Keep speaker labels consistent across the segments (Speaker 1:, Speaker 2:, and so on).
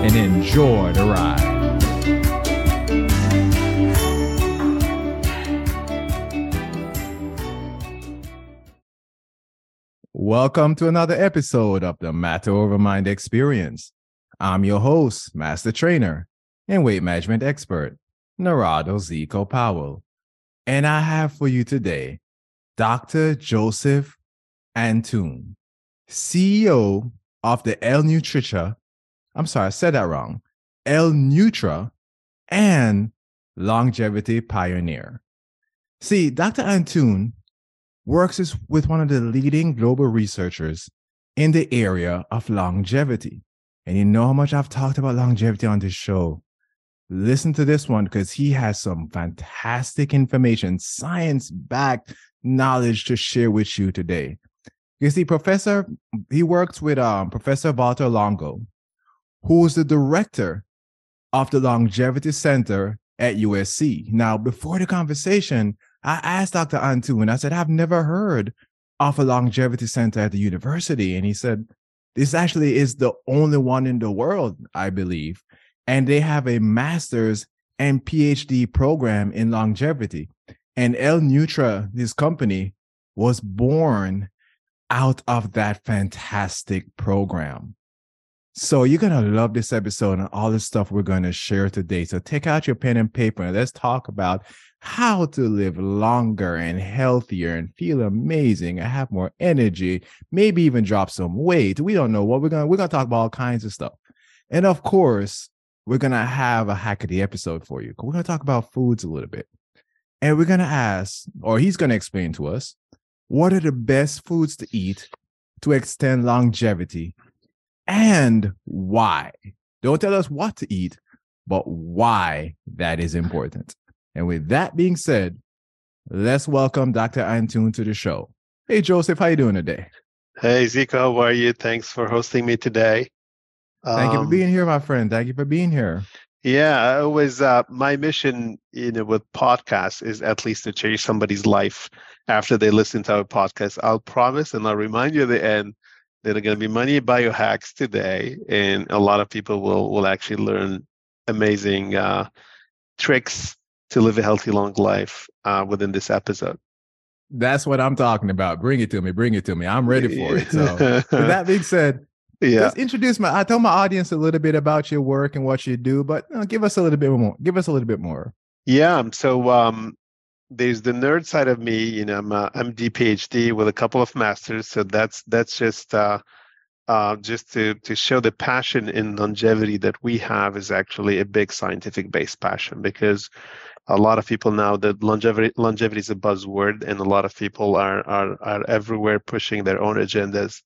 Speaker 1: and enjoy the ride. Welcome to another episode of the Matter Over Mind Experience. I'm your host, Master Trainer, and Weight Management Expert, Narado Zico Powell. And I have for you today Dr. Joseph Antoun, CEO of the L Nutritia. I'm sorry, I said that wrong. L Nutra and longevity pioneer. See, Dr. Antoun works with one of the leading global researchers in the area of longevity. And you know how much I've talked about longevity on this show. Listen to this one because he has some fantastic information, science backed knowledge to share with you today. You see, Professor, he works with um, Professor Walter Longo, who's the director of the Longevity Center at USC. Now, before the conversation, I asked Dr. Antu and I said, I've never heard of a longevity center at the university. And he said, this actually is the only one in the world, I believe. And they have a master's and PhD program in longevity. And L Nutra, this company, was born out of that fantastic program. So you're going to love this episode and all the stuff we're going to share today. So take out your pen and paper and let's talk about how to live longer and healthier and feel amazing and have more energy, maybe even drop some weight. We don't know what we're going to, we're going to talk about all kinds of stuff. And of course, we're going to have a hackety episode for you. We're going to talk about foods a little bit. And we're going to ask, or he's going to explain to us, what are the best foods to eat to extend longevity and why. Don't tell us what to eat, but why that is important. And with that being said, let's welcome Dr. Antoun to the show. Hey, Joseph, how you doing today?
Speaker 2: Hey, Zico, how are you? Thanks for hosting me today.
Speaker 1: Thank um, you for um, being here, my friend. Thank you for being here.
Speaker 2: Yeah, I always uh, my mission, you know, with podcasts is at least to change somebody's life after they listen to our podcast. I'll promise, and I'll remind you at the end there are going to be many biohacks today, and a lot of people will will actually learn amazing uh, tricks to live a healthy, long life uh, within this episode.
Speaker 1: That's what I'm talking about. Bring it to me. Bring it to me. I'm ready for it. So, with that being said, yeah. Just introduce my. I tell my audience a little bit about your work and what you do, but you know, give us a little bit more. Give us a little bit more.
Speaker 2: Yeah. So um, there's the nerd side of me. You know, I'm a MD PhD with a couple of masters. So that's that's just uh, uh, just to to show the passion in longevity that we have is actually a big scientific based passion because a lot of people now that longevity longevity is a buzzword and a lot of people are are are everywhere pushing their own agendas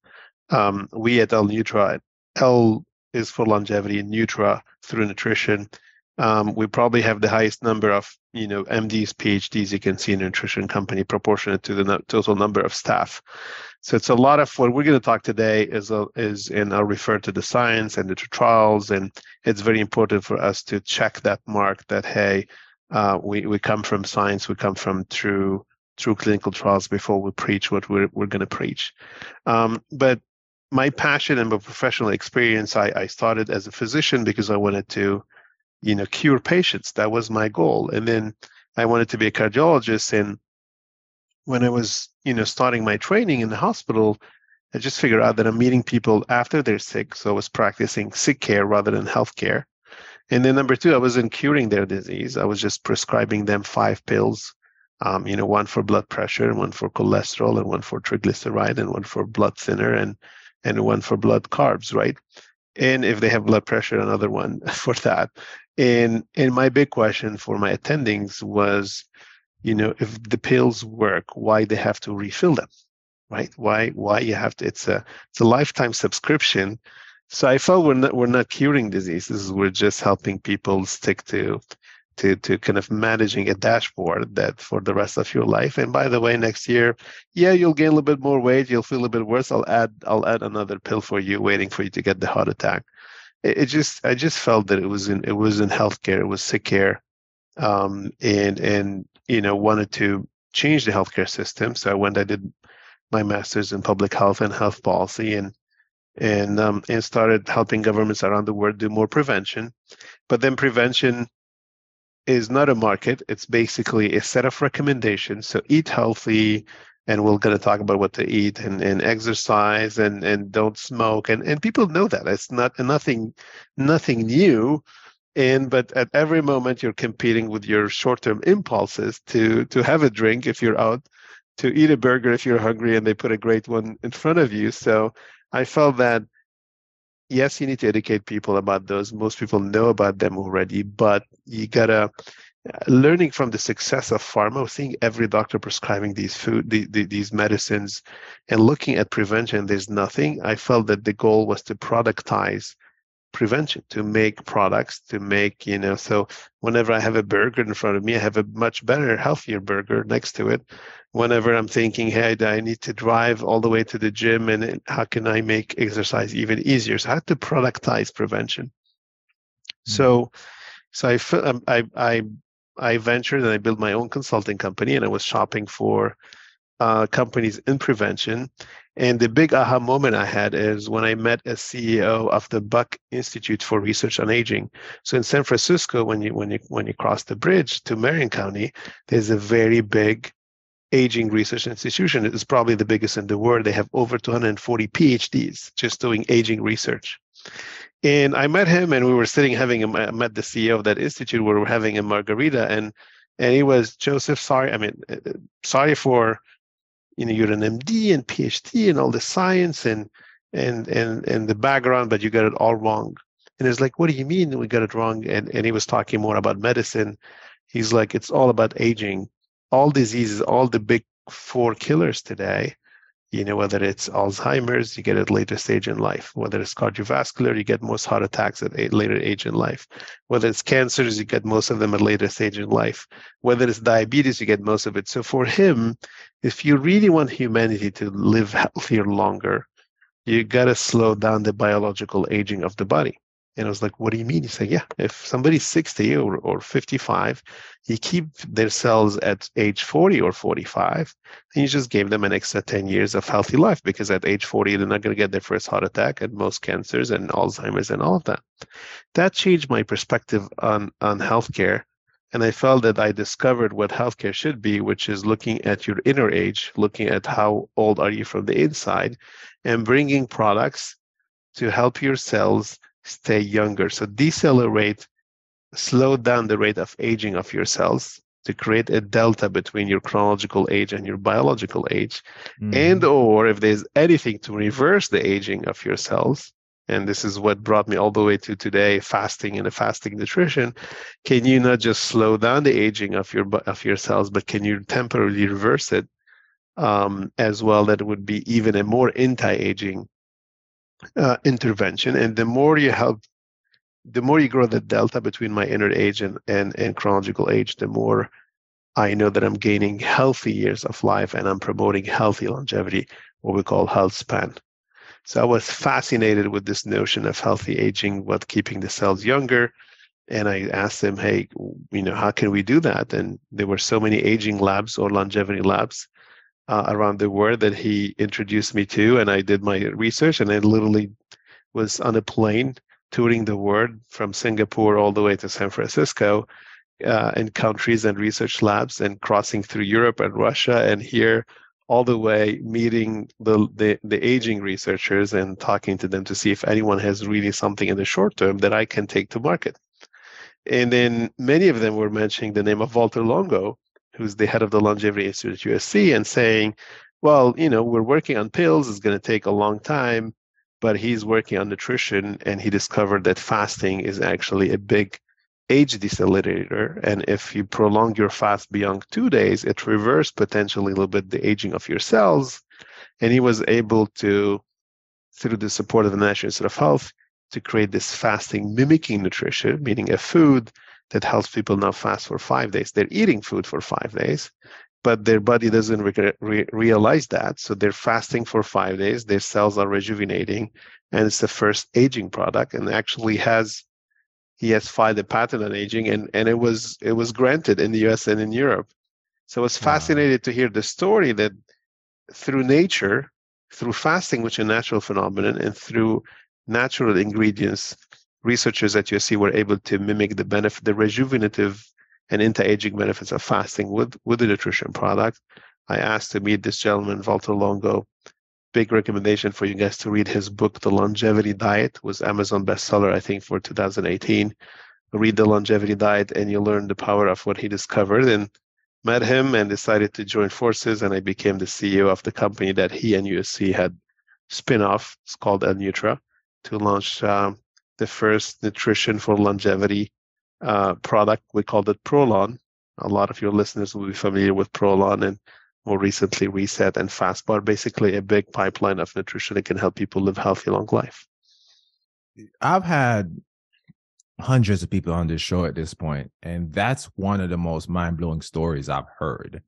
Speaker 2: um, we at L Nutra, L is for longevity, Nutra through nutrition. Um, we probably have the highest number of you know MDs, PhDs you can see in a nutrition company proportionate to the no- total number of staff. So it's a lot of what we're going to talk today is a, is and I'll refer to the science and the trials, and it's very important for us to check that mark that hey, uh, we we come from science, we come from true true clinical trials before we preach what we're we're going to preach. Um, but my passion and my professional experience, I, I started as a physician because I wanted to, you know, cure patients. That was my goal. And then I wanted to be a cardiologist. And when I was, you know, starting my training in the hospital, I just figured out that I'm meeting people after they're sick. So I was practicing sick care rather than health care. And then number two, I wasn't curing their disease. I was just prescribing them five pills, um, you know, one for blood pressure and one for cholesterol and one for triglyceride and one for blood thinner. And and one for blood carbs, right? And if they have blood pressure, another one for that. And and my big question for my attendings was, you know, if the pills work, why they have to refill them, right? Why why you have to? It's a it's a lifetime subscription. so I felt we're not we're not curing diseases. We're just helping people stick to to to kind of managing a dashboard that for the rest of your life. And by the way, next year, yeah, you'll gain a little bit more weight. You'll feel a bit worse. I'll add I'll add another pill for you, waiting for you to get the heart attack. It, it just I just felt that it was in it was in healthcare. It was sick care, um, and and you know wanted to change the healthcare system. So I went. I did my master's in public health and health policy, and and um, and started helping governments around the world do more prevention. But then prevention is not a market; it's basically a set of recommendations. So eat healthy, and we're going to talk about what to eat and, and exercise and and don't smoke. And and people know that it's not nothing nothing new. And but at every moment you're competing with your short-term impulses to to have a drink if you're out, to eat a burger if you're hungry and they put a great one in front of you. So I felt that yes, you need to educate people about those. Most people know about them already, but you gotta learning from the success of pharma, seeing every doctor prescribing these food, the, the, these medicines, and looking at prevention. There's nothing. I felt that the goal was to productize prevention to make products to make you know so whenever i have a burger in front of me i have a much better healthier burger next to it whenever i'm thinking hey i need to drive all the way to the gym and how can i make exercise even easier so i had to productize prevention mm-hmm. so so i um, i i i ventured and i built my own consulting company and i was shopping for uh, companies in prevention and the big aha moment I had is when I met a CEO of the Buck Institute for Research on Aging. So in San Francisco, when you when you when you cross the bridge to Marin County, there's a very big aging research institution. It is probably the biggest in the world. They have over 240 PhDs just doing aging research. And I met him, and we were sitting having a, I met the CEO of that institute. We were having a margarita, and and he was Joseph. Sorry, I mean, uh, sorry for you know you're an MD and PhD and all the science and and and and the background, but you got it all wrong. And it's like, what do you mean we got it wrong? And and he was talking more about medicine. He's like, it's all about aging. All diseases, all the big four killers today you know, whether it's Alzheimer's, you get it later stage in life. Whether it's cardiovascular, you get most heart attacks at a later age in life. Whether it's cancers, you get most of them at later stage in life. Whether it's diabetes, you get most of it. So for him, if you really want humanity to live healthier longer, you got to slow down the biological aging of the body. And I was like, what do you mean? He said, yeah, if somebody's 60 or, or 55, you keep their cells at age 40 or 45, and you just gave them an extra 10 years of healthy life because at age 40, they're not going to get their first heart attack and most cancers and Alzheimer's and all of that. That changed my perspective on, on healthcare. And I felt that I discovered what healthcare should be, which is looking at your inner age, looking at how old are you from the inside, and bringing products to help your cells stay younger. So decelerate, slow down the rate of aging of your cells to create a delta between your chronological age and your biological age. Mm-hmm. And or if there's anything to reverse the aging of your cells, and this is what brought me all the way to today fasting and a fasting nutrition can you not just slow down the aging of your of your cells but can you temporarily reverse it um, as well that would be even a more anti-aging uh, intervention. And the more you help, the more you grow the delta between my inner age and, and, and chronological age, the more I know that I'm gaining healthy years of life and I'm promoting healthy longevity, what we call health span. So I was fascinated with this notion of healthy aging, what keeping the cells younger. And I asked them, hey, you know, how can we do that? And there were so many aging labs or longevity labs uh, around the world that he introduced me to, and I did my research, and I literally was on a plane touring the world from Singapore all the way to San Francisco uh, in countries and research labs, and crossing through Europe and Russia, and here all the way meeting the, the, the aging researchers and talking to them to see if anyone has really something in the short term that I can take to market. And then many of them were mentioning the name of Walter Longo, who's the head of the Longevity Institute at USC, and saying, well, you know, we're working on pills, it's going to take a long time, but he's working on nutrition and he discovered that fasting is actually a big age decelerator. And if you prolong your fast beyond two days, it reverses potentially a little bit the aging of your cells. And he was able to, through the support of the National Institute of Health, to create this fasting mimicking nutrition, meaning a food that helps people now fast for five days. They're eating food for five days, but their body doesn't re- re- realize that. So they're fasting for five days. Their cells are rejuvenating, and it's the first aging product, and actually has he has filed a patent on aging, and and it was it was granted in the U.S. and in Europe. So I was wow. fascinated to hear the story that through nature, through fasting, which is a natural phenomenon, and through natural ingredients, researchers at USC were able to mimic the benefit, the rejuvenative and anti-aging benefits of fasting with with the nutrition product. I asked to meet this gentleman, Valter Longo. Big recommendation for you guys to read his book, The Longevity Diet, was Amazon bestseller, I think, for 2018. Read The Longevity Diet, and you'll learn the power of what he discovered. And met him and decided to join forces, and I became the CEO of the company that he and USC had spin off. It's called L-Nutra to launch um, the first nutrition for longevity uh, product. We called it Prolon. A lot of your listeners will be familiar with Prolon and more recently Reset and Fastbar, basically a big pipeline of nutrition that can help people live healthy, long life.
Speaker 1: I've had hundreds of people on this show at this point, and that's one of the most mind blowing stories I've heard.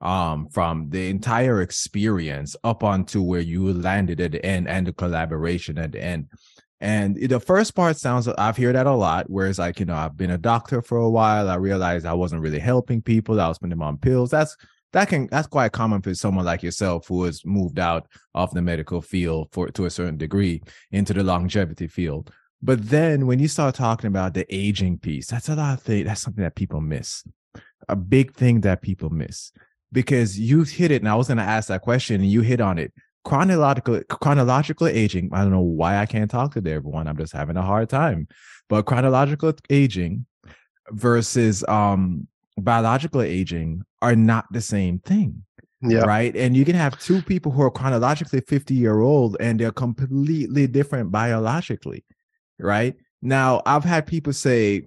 Speaker 1: Um, from the entire experience up onto where you landed at the end and the collaboration at the end. And the first part sounds, I've heard that a lot, whereas like, you know, I've been a doctor for a while. I realized I wasn't really helping people. I was putting them on pills. That's, that can, that's quite common for someone like yourself who has moved out of the medical field for, to a certain degree into the longevity field. But then when you start talking about the aging piece, that's a lot of things. That's something that people miss. A big thing that people miss because you hit it. And I was going to ask that question and you hit on it chronological chronological aging. I don't know why i can't talk to everyone. I'm just having a hard time. But chronological aging versus um biological aging are not the same thing yeah. right? And you can have two people who are chronologically 50 year old and they're completely different biologically right? Now i've had people say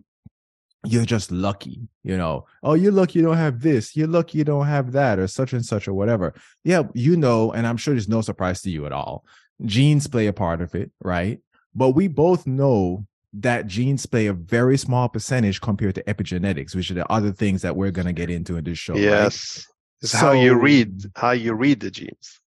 Speaker 1: you're just lucky, you know. Oh, you're lucky you don't have this. You're lucky you don't have that, or such and such, or whatever. Yeah, you know, and I'm sure there's no surprise to you at all. Genes play a part of it, right? But we both know that genes play a very small percentage compared to epigenetics, which are the other things that we're going to get into in this show.
Speaker 2: Yes, right? it's so, how you read how you read the genes.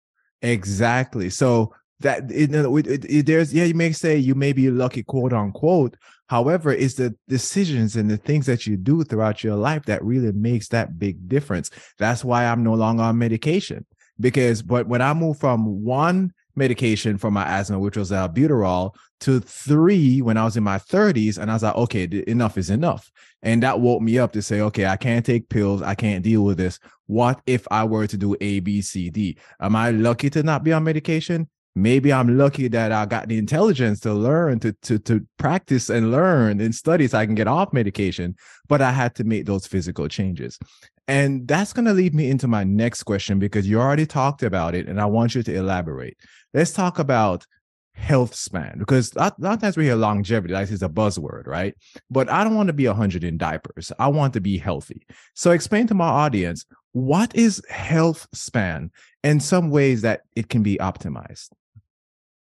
Speaker 1: Exactly. So that it, it, it, there's yeah, you may say you may be lucky, quote unquote, However, it's the decisions and the things that you do throughout your life that really makes that big difference. That's why I'm no longer on medication because, but when I moved from one medication for my asthma, which was albuterol, to three when I was in my 30s, and I was like, okay, enough is enough. And that woke me up to say, okay, I can't take pills. I can't deal with this. What if I were to do A, B, C, D? Am I lucky to not be on medication? Maybe I'm lucky that I got the intelligence to learn to to to practice and learn and study so I can get off medication. But I had to make those physical changes. And that's going to lead me into my next question because you already talked about it and I want you to elaborate. Let's talk about health span because a lot of times we hear longevity, like it's a buzzword, right? But I don't want to be 100 in diapers. I want to be healthy. So explain to my audience what is health span and some ways that it can be optimized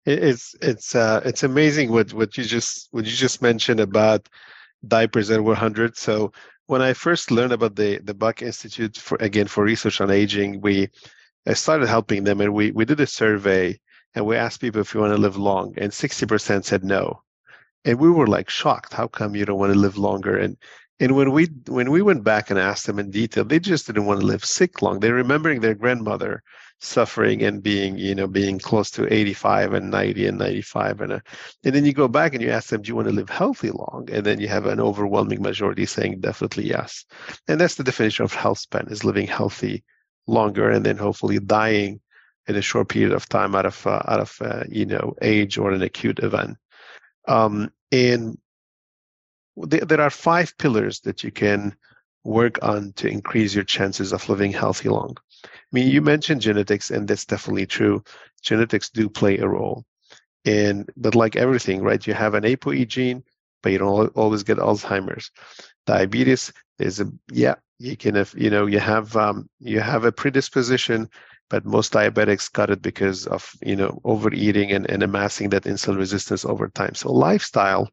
Speaker 2: it's it's uh, it's amazing what what you just what you just mentioned about diapers were hundred. So when I first learned about the the Buck Institute for again for research on aging, we I started helping them and we we did a survey and we asked people if you want to live long and 60% said no. And we were like shocked. How come you don't want to live longer? And and when we when we went back and asked them in detail, they just didn't want to live sick long. They're remembering their grandmother suffering and being you know being close to 85 and 90 and 95 and a, and then you go back and you ask them do you want to live healthy long? And then you have an overwhelming majority saying definitely yes. And that's the definition of health span is living healthy longer and then hopefully dying in a short period of time out of uh, out of uh, you know age or an acute event. Um, and th- there are five pillars that you can work on to increase your chances of living healthy long I mean, you mentioned genetics, and that's definitely true. Genetics do play a role. And but like everything, right? You have an ApoE gene, but you don't always get Alzheimer's. Diabetes is a yeah, you can have you know you have um, you have a predisposition but most diabetics got it because of you know overeating and, and amassing that insulin resistance over time. So lifestyle,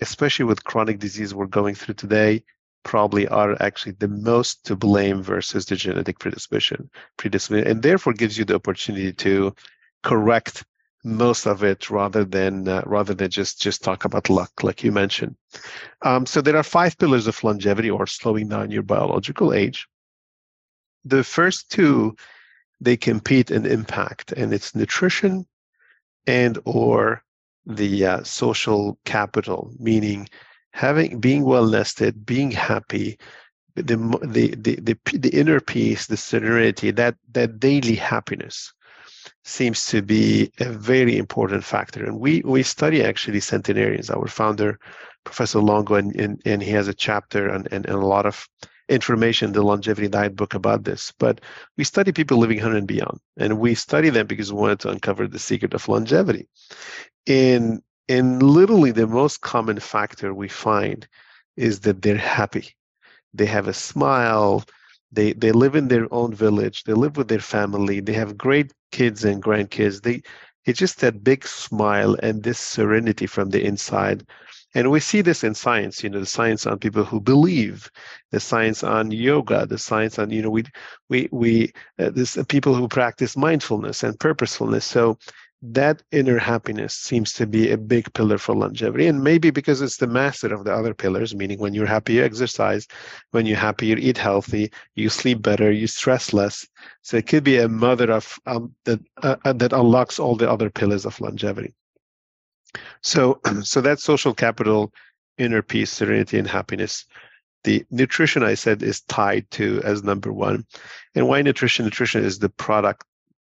Speaker 2: especially with chronic disease we're going through today, probably are actually the most to blame versus the genetic predisposition, predisposition, and therefore gives you the opportunity to correct most of it rather than uh, rather than just just talk about luck like you mentioned. Um, so there are five pillars of longevity or slowing down your biological age. The first two they compete in impact and it's nutrition and or the uh, social capital meaning having being well nested being happy the, the the the the inner peace the serenity that that daily happiness seems to be a very important factor. And we we study actually centenarians. Our founder, Professor Longo, and, and, and he has a chapter and, and, and a lot of information in the longevity diet book about this. But we study people living 100 and beyond. And we study them because we wanted to uncover the secret of longevity. In in literally the most common factor we find is that they're happy. They have a smile, they they live in their own village. They live with their family. They have great kids and grandkids. They it's just that big smile and this serenity from the inside. And we see this in science you know the science on people who believe the science on yoga the science on you know we we we uh, this uh, people who practice mindfulness and purposefulness. So that inner happiness seems to be a big pillar for longevity and maybe because it's the master of the other pillars meaning when you're happy you exercise. When you're happy you eat healthy you sleep better you stress less. So it could be a mother of um, that uh, uh that unlocks all the other pillars of longevity. So so that social capital inner peace serenity and happiness. The nutrition i said is tied to as number one. And why nutrition? Nutrition is the product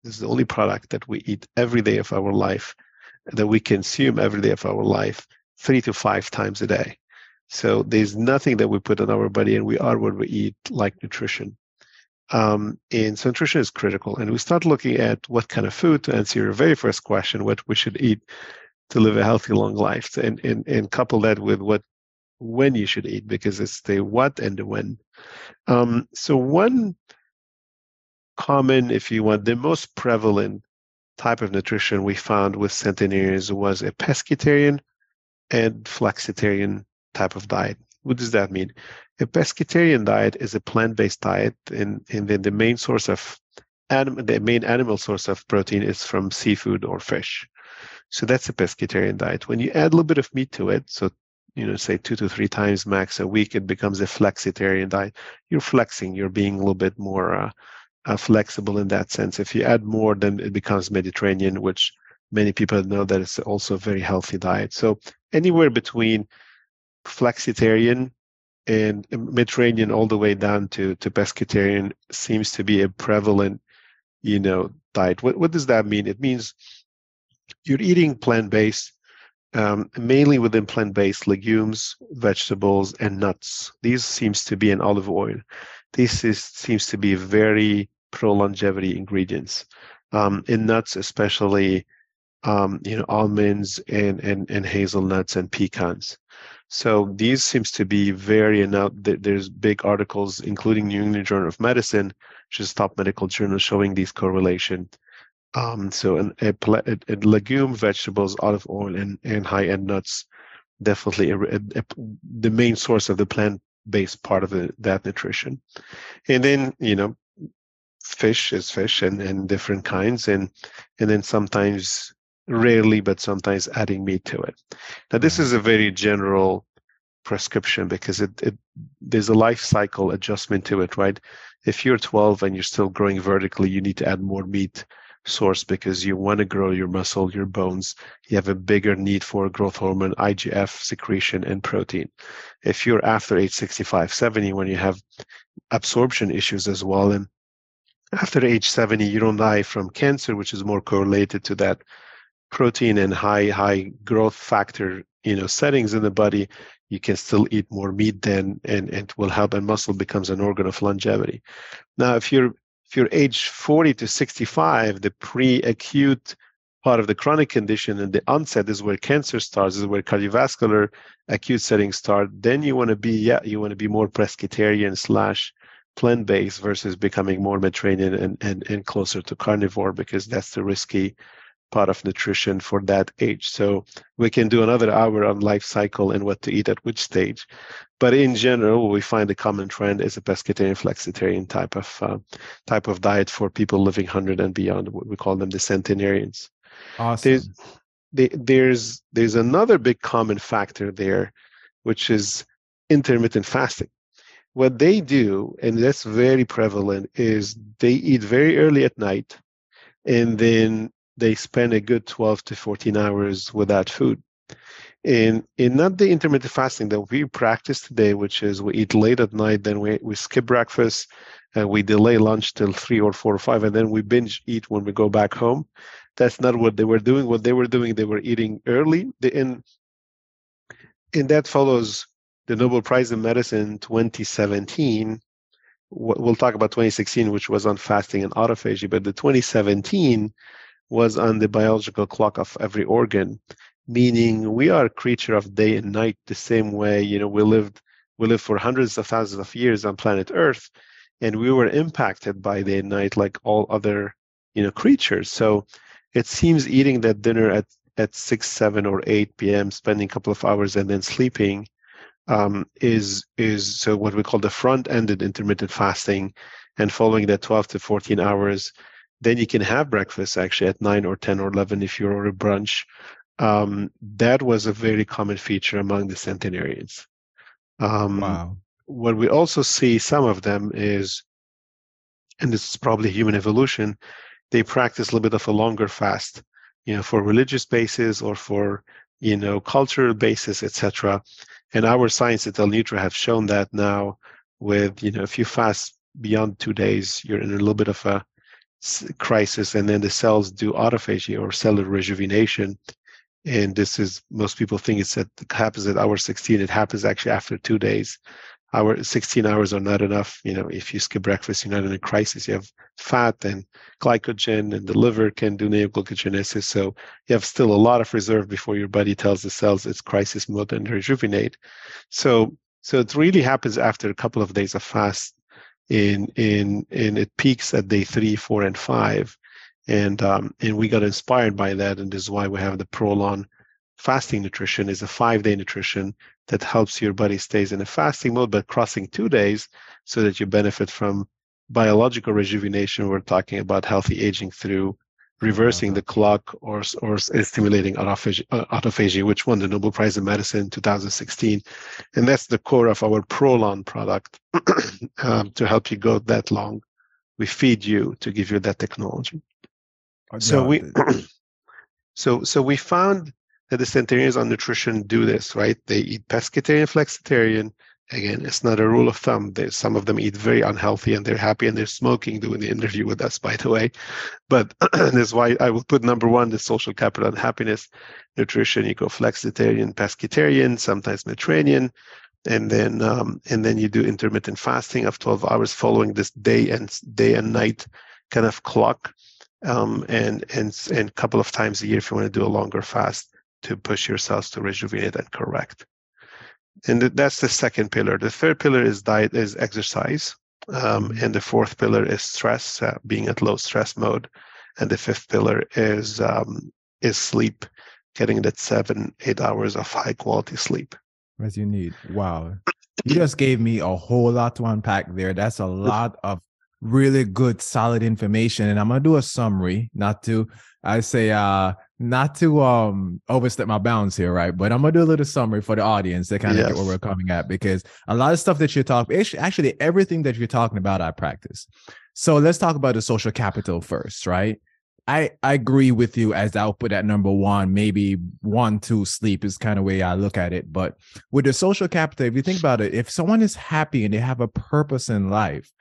Speaker 2: this is the only product that we eat every day of our life, that we consume every day of our life, three to five times a day. So there's nothing that we put on our body, and we are what we eat, like nutrition. Um, and so nutrition is critical. And we start looking at what kind of food to answer your very first question, what we should eat to live a healthy, long life, and and and couple that with what when you should eat, because it's the what and the when. Um, so one common, if you want, the most prevalent type of nutrition we found with centenarians was a pescatarian and flexitarian type of diet. What does that mean? A pescatarian diet is a plant-based diet, and, and then the main source of anim- the main animal source of protein is from seafood or fish. So that's a pescatarian diet. When you add a little bit of meat to it, so you know, say two to three times max a week, it becomes a flexitarian diet. You're flexing, you're being a little bit more uh, uh, flexible in that sense. If you add more, then it becomes Mediterranean, which many people know that it's also a very healthy diet. So anywhere between flexitarian and Mediterranean all the way down to, to pescatarian seems to be a prevalent, you know, diet. What, what does that mean? It means you're eating plant-based, um, mainly within plant-based legumes, vegetables, and nuts. These seems to be an olive oil this is, seems to be very pro longevity ingredients. Um, in nuts, especially, um, you know, almonds and, and, and hazelnuts and pecans. So these seems to be very, now there's big articles, including New England Journal of Medicine, which is top medical journal, showing these correlation. Um, so an, a, a, a, legume, vegetables, olive oil, and, and high-end nuts, definitely the main source of the plant based part of the, that nutrition. And then, you know, fish is fish and, and different kinds. And, and then sometimes, rarely, but sometimes adding meat to it. Now, this mm-hmm. is a very general prescription because it, it there's a life cycle adjustment to it, right? If you're 12 and you're still growing vertically, you need to add more meat source because you want to grow your muscle, your bones. You have a bigger need for growth hormone, IGF secretion, and protein. If you're after age 65, 70, when you have absorption issues as well, and after age 70, you don't die from cancer, which is more correlated to that protein and high high growth factor you know settings in the body you can still eat more meat then and, and it will help and muscle becomes an organ of longevity now if you're if you're age 40 to 65, the pre-acute part of the chronic condition and the onset is where cancer starts, is where cardiovascular acute settings start. Then you want to be, yeah, you want to be more pescatarian slash plant-based versus becoming more Mediterranean and, and, and closer to carnivore because that's the risky part of nutrition for that age. So we can do another hour on life cycle and what to eat at which stage. But in general, we find the common trend is a pescatarian flexitarian type of uh, type of diet for people living 100 and beyond. What we call them the centenarians.
Speaker 1: Awesome.
Speaker 2: There's, there's there's another big common factor there, which is intermittent fasting. What they do, and that's very prevalent, is they eat very early at night, and then they spend a good 12 to 14 hours without food. And in not the intermittent fasting that we practice today, which is we eat late at night, then we, we skip breakfast, and we delay lunch till three or four or five, and then we binge eat when we go back home. That's not what they were doing. What they were doing, they were eating early. and, and that follows the Nobel Prize in Medicine 2017. We'll talk about 2016, which was on fasting and autophagy, but the 2017 was on the biological clock of every organ, meaning we are a creature of day and night the same way, you know, we lived we lived for hundreds of thousands of years on planet Earth, and we were impacted by day and night like all other, you know, creatures. So it seems eating that dinner at at 6 7 or 8 p.m spending a couple of hours and then sleeping um, is is so what we call the front-ended intermittent fasting and following that 12 to 14 hours then you can have breakfast actually at 9 or 10 or 11 if you're a brunch. Um, that was a very common feature among the centenarians. Um,
Speaker 1: wow.
Speaker 2: what we also see some of them is and this is probably human evolution they practice a little bit of a longer fast, you know, for religious basis or for you know cultural basis, etc. And our science at L-Nutra have shown that now with you know if you fast beyond two days, you're in a little bit of a crisis, and then the cells do autophagy or cellular rejuvenation. And this is most people think it's happens at hour 16. It happens actually after two days. Hour 16 hours are not enough. You know if you skip breakfast you're not in a crisis. You have fat and glycogen and the liver can do neoglycogenesis so you have still a lot of reserve before your body tells the cells it's crisis mode and rejuvenate. So so it really happens after a couple of days of fast in in and it peaks at day three four and five. And um and we got inspired by that and this is why we have the prolon fasting nutrition. Is a five day nutrition that helps your body stays in a fasting mode but crossing two days so that you benefit from biological rejuvenation. We're talking about healthy aging through reversing the clock or or stimulating autophagy, uh, autophagy which won the nobel prize in medicine in 2016 and that's the core of our prolon product um, to help you go that long we feed you to give you that technology so we so so we found that the centenarians on nutrition do this, right? They eat pescatarian, flexitarian. Again, it's not a rule of thumb. There's, some of them eat very unhealthy and they're happy and they're smoking doing the interview with us, by the way. But that's why I will put number one, the social capital and happiness nutrition. You go flexitarian, pescatarian, sometimes Mediterranean. And then, um, and then you do intermittent fasting of 12 hours following this day and day and night kind of clock. Um, and, and, and a couple of times a year if you want to do a longer fast to push yourselves to rejuvenate and correct. And that's the second pillar. The third pillar is diet, is exercise, um, mm-hmm. and the fourth pillar is stress, uh, being at low stress mode, and the fifth pillar is um, is sleep, getting that seven eight hours of high quality sleep.
Speaker 1: As you need. Wow, you just gave me a whole lot to unpack there. That's a lot of really good, solid information, and I'm gonna do a summary, not to I say uh not to um overstep my bounds here, right? But I'm gonna do a little summary for the audience to kind of yes. get where we're coming at because a lot of stuff that you're talking actually everything that you're talking about, I practice. So let's talk about the social capital first, right? I, I agree with you as I'll put at number one, maybe one, two, sleep is kind of way I look at it. But with the social capital, if you think about it, if someone is happy and they have a purpose in life,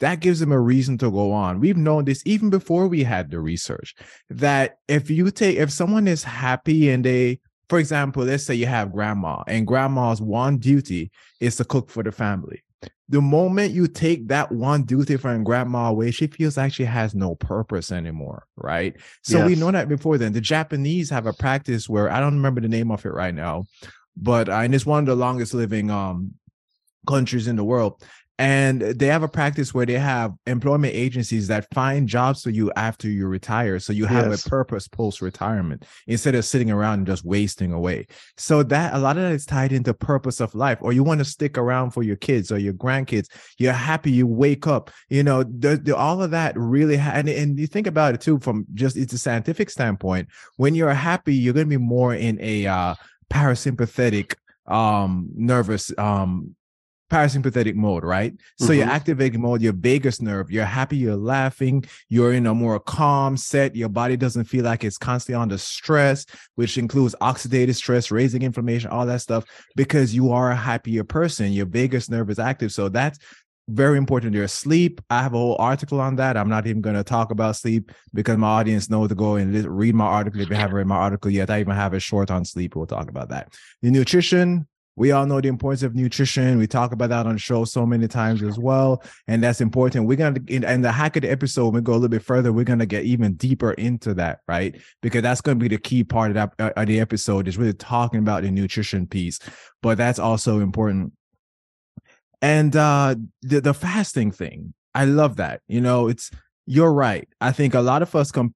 Speaker 1: that gives them a reason to go on. We've known this even before we had the research that if you take, if someone is happy and they, for example, let's say you have grandma and grandma's one duty is to cook for the family. The moment you take that one duty from grandma away, she feels like she has no purpose anymore, right? So yes. we know that before then. The Japanese have a practice where I don't remember the name of it right now, but uh, and it's one of the longest living um countries in the world and they have a practice where they have employment agencies that find jobs for you after you retire. So you have yes. a purpose post retirement instead of sitting around and just wasting away. So that a lot of that is tied into purpose of life or you want to stick around for your kids or your grandkids. You're happy you wake up you know the, the, all of that really ha- and, and you think about it too from just it's a scientific standpoint. When you're happy you're going to be more in a uh, parasympathetic um nervous um parasympathetic mode, right? So mm-hmm. you're activating mode, your vagus nerve, you're happy, you're laughing, you're in a more calm set, your body doesn't feel like it's constantly under stress, which includes oxidative stress, raising inflammation, all that stuff, because you are a happier person. Your vagus nerve is active. So that's very important your sleep i have a whole article on that i'm not even going to talk about sleep because my audience know to go and read my article if you haven't read my article yet i even have a short on sleep we'll talk about that the nutrition we all know the importance of nutrition. We talk about that on the show so many times as well. And that's important. We're going to, in, the hack of the episode, we go a little bit further. We're to get even deeper into that, right? Because that's going to be the key part of, that, uh, of the episode is really talking about the nutrition piece. But that's also important. And uh, the, the fasting thing, I love that. You know, it's, you're right. I think a lot of us come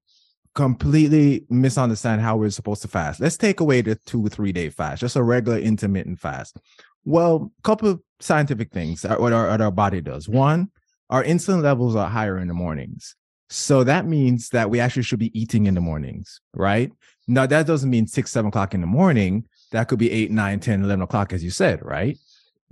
Speaker 1: completely misunderstand how we're supposed to fast. Let's take away the two three day fast, just a regular intermittent fast. Well, a couple of scientific things what our, what our body does. One, our insulin levels are higher in the mornings. So that means that we actually should be eating in the mornings, right? Now, that doesn't mean six, seven o'clock in the morning. That could be eight, nine, 10, 11 o'clock, as you said, right?